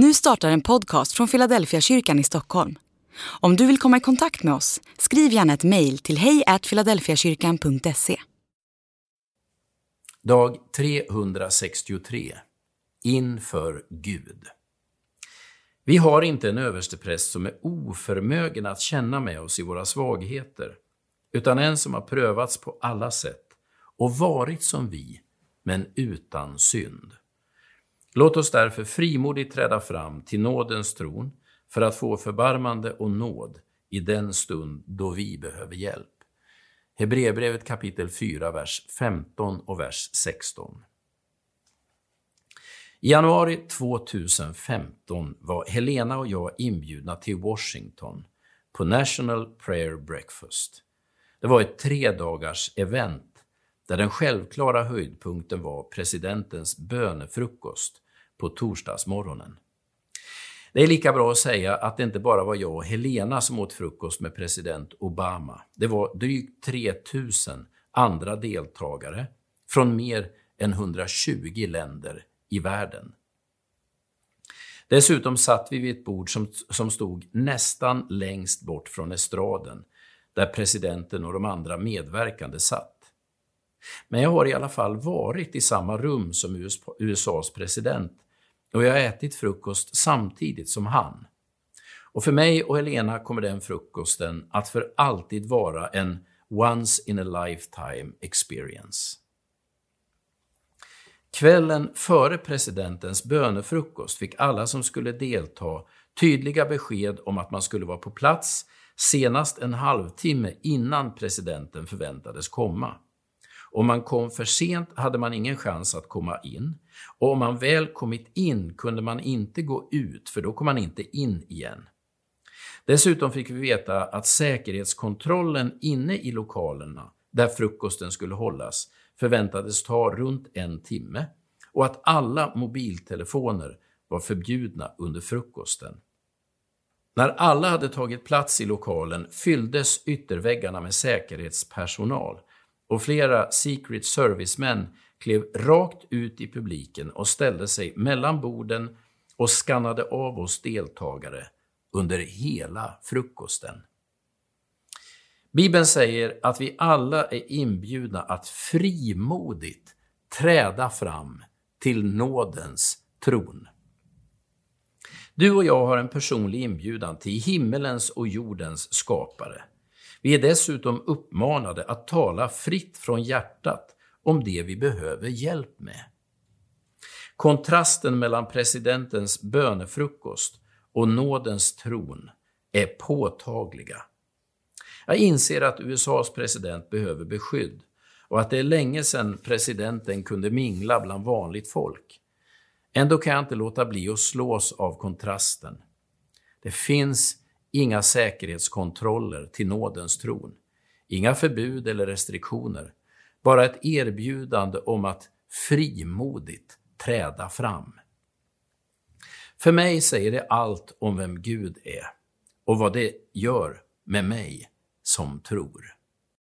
Nu startar en podcast från Philadelphia kyrkan i Stockholm. Om du vill komma i kontakt med oss, skriv gärna ett mejl till hejfiladelfiakyrkan.se. Dag 363 Inför Gud. Vi har inte en överstepräst som är oförmögen att känna med oss i våra svagheter, utan en som har prövats på alla sätt och varit som vi, men utan synd. Låt oss därför frimodigt träda fram till nådens tron för att få förbarmande och nåd i den stund då vi behöver hjälp. Hebreerbrevet kapitel 4, vers 15 och vers 16. I januari 2015 var Helena och jag inbjudna till Washington på National Prayer Breakfast. Det var ett tre dagars event där den självklara höjdpunkten var presidentens bönefrukost på torsdagsmorgonen. Det är lika bra att säga att det inte bara var jag och Helena som åt frukost med president Obama. Det var drygt 3000 andra deltagare från mer än 120 länder i världen. Dessutom satt vi vid ett bord som, som stod nästan längst bort från estraden, där presidenten och de andra medverkande satt. Men jag har i alla fall varit i samma rum som USAs president och jag har ätit frukost samtidigt som han. Och för mig och Helena kommer den frukosten att för alltid vara en once in a lifetime experience. Kvällen före presidentens bönefrukost fick alla som skulle delta tydliga besked om att man skulle vara på plats senast en halvtimme innan presidenten förväntades komma. Om man kom för sent hade man ingen chans att komma in. Och om man väl kommit in kunde man inte gå ut, för då kom man inte in igen. Dessutom fick vi veta att säkerhetskontrollen inne i lokalerna, där frukosten skulle hållas, förväntades ta runt en timme och att alla mobiltelefoner var förbjudna under frukosten. När alla hade tagit plats i lokalen fylldes ytterväggarna med säkerhetspersonal och flera Secret Service-män klev rakt ut i publiken och ställde sig mellan borden och skannade av oss deltagare under hela frukosten. Bibeln säger att vi alla är inbjudna att frimodigt träda fram till nådens tron. Du och jag har en personlig inbjudan till himmelens och jordens skapare. Vi är dessutom uppmanade att tala fritt från hjärtat om det vi behöver hjälp med. Kontrasten mellan presidentens bönefrukost och nådens tron är påtagliga. Jag inser att USAs president behöver beskydd och att det är länge sedan presidenten kunde mingla bland vanligt folk. Ändå kan jag inte låta bli att slås av kontrasten. Det finns inga säkerhetskontroller till nådens tron, inga förbud eller restriktioner, bara ett erbjudande om att frimodigt träda fram. För mig säger det allt om vem Gud är och vad det gör med mig som tror.